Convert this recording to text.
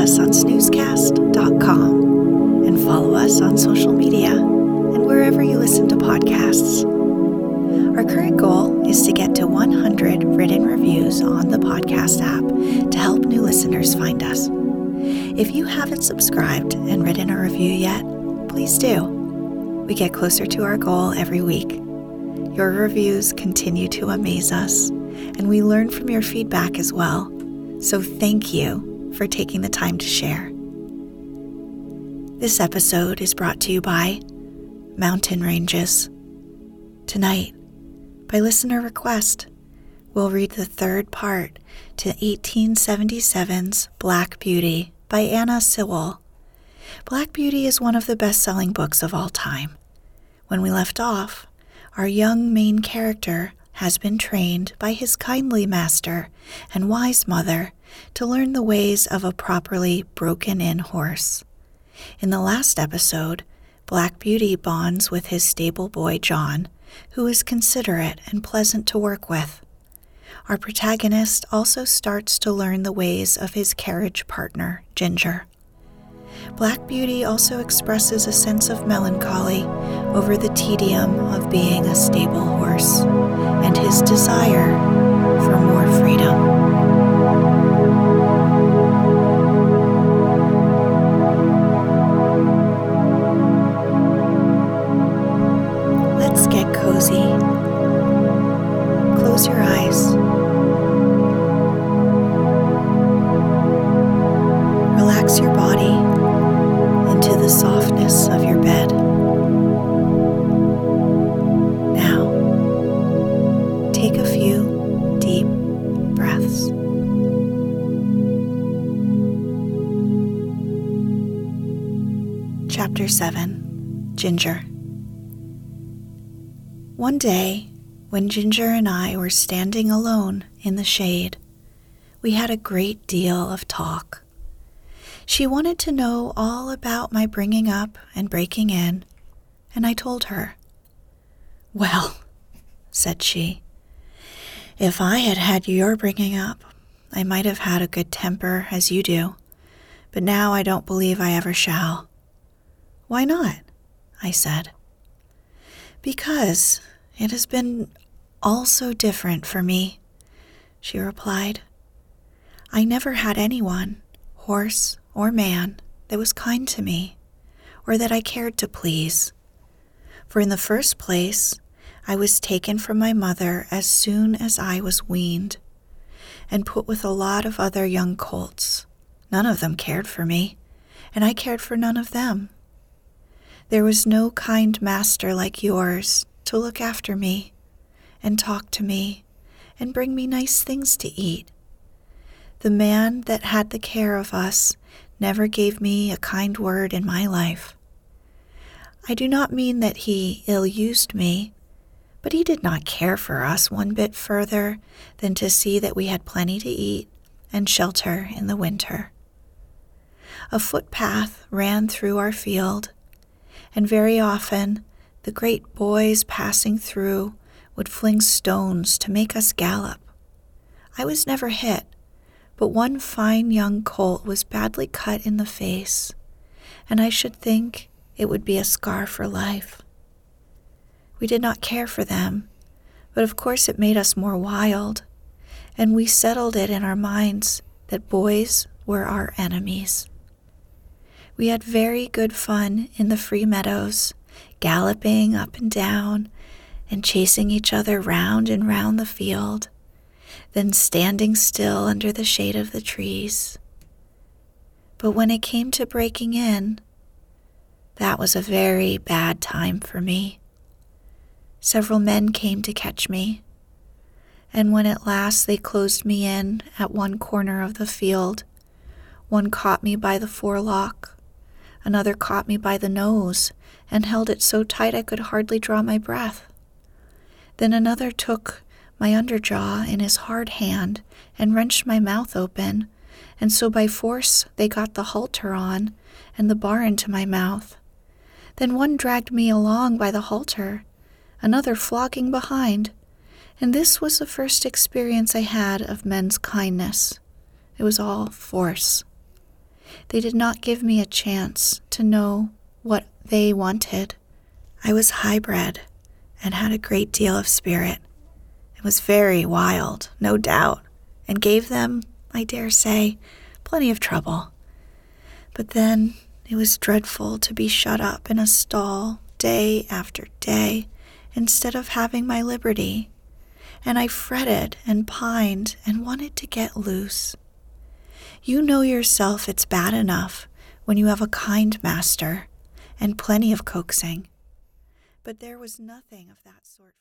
Us on snoozecast.com and follow us on social media and wherever you listen to podcasts. Our current goal is to get to 100 written reviews on the podcast app to help new listeners find us. If you haven't subscribed and written a review yet, please do. We get closer to our goal every week. Your reviews continue to amaze us, and we learn from your feedback as well. So thank you for taking the time to share. This episode is brought to you by Mountain Ranges. Tonight, by listener request, we'll read the third part to 1877's Black Beauty by Anna Sewell. Black Beauty is one of the best selling books of all time. When we left off, our young main character has been trained by his kindly master and wise mother to learn the ways of a properly broken in horse. In the last episode, Black Beauty bonds with his stable boy John, who is considerate and pleasant to work with. Our protagonist also starts to learn the ways of his carriage partner, Ginger. Black Beauty also expresses a sense of melancholy over the tedium of being a stable horse and his desire for more freedom. Chapter 7 Ginger. One day, when Ginger and I were standing alone in the shade, we had a great deal of talk. She wanted to know all about my bringing up and breaking in, and I told her. Well, said she, if I had had your bringing up, I might have had a good temper as you do, but now I don't believe I ever shall. Why not? I said. Because it has been all so different for me, she replied. I never had anyone, horse or man, that was kind to me, or that I cared to please. For in the first place, I was taken from my mother as soon as I was weaned, and put with a lot of other young colts. None of them cared for me, and I cared for none of them. There was no kind master like yours to look after me, and talk to me, and bring me nice things to eat. The man that had the care of us never gave me a kind word in my life. I do not mean that he ill used me, but he did not care for us one bit further than to see that we had plenty to eat and shelter in the winter. A footpath ran through our field, and very often the great boys passing through would fling stones to make us gallop. I was never hit, but one fine young colt was badly cut in the face, and I should think it would be a scar for life. We did not care for them, but of course it made us more wild, and we settled it in our minds that boys were our enemies. We had very good fun in the free meadows, galloping up and down and chasing each other round and round the field, then standing still under the shade of the trees. But when it came to breaking in, that was a very bad time for me. Several men came to catch me, and when at last they closed me in at one corner of the field, one caught me by the forelock, another caught me by the nose and held it so tight I could hardly draw my breath. Then another took my underjaw in his hard hand and wrenched my mouth open, and so by force they got the halter on and the bar into my mouth. Then one dragged me along by the halter another flogging behind, and this was the first experience I had of men's kindness. It was all force. They did not give me a chance to know what they wanted. I was high-bred and had a great deal of spirit. It was very wild, no doubt, and gave them, I dare say, plenty of trouble. But then it was dreadful to be shut up in a stall day after day instead of having my liberty, and I fretted and pined and wanted to get loose. You know yourself it's bad enough when you have a kind master and plenty of coaxing, but there was nothing of that sort.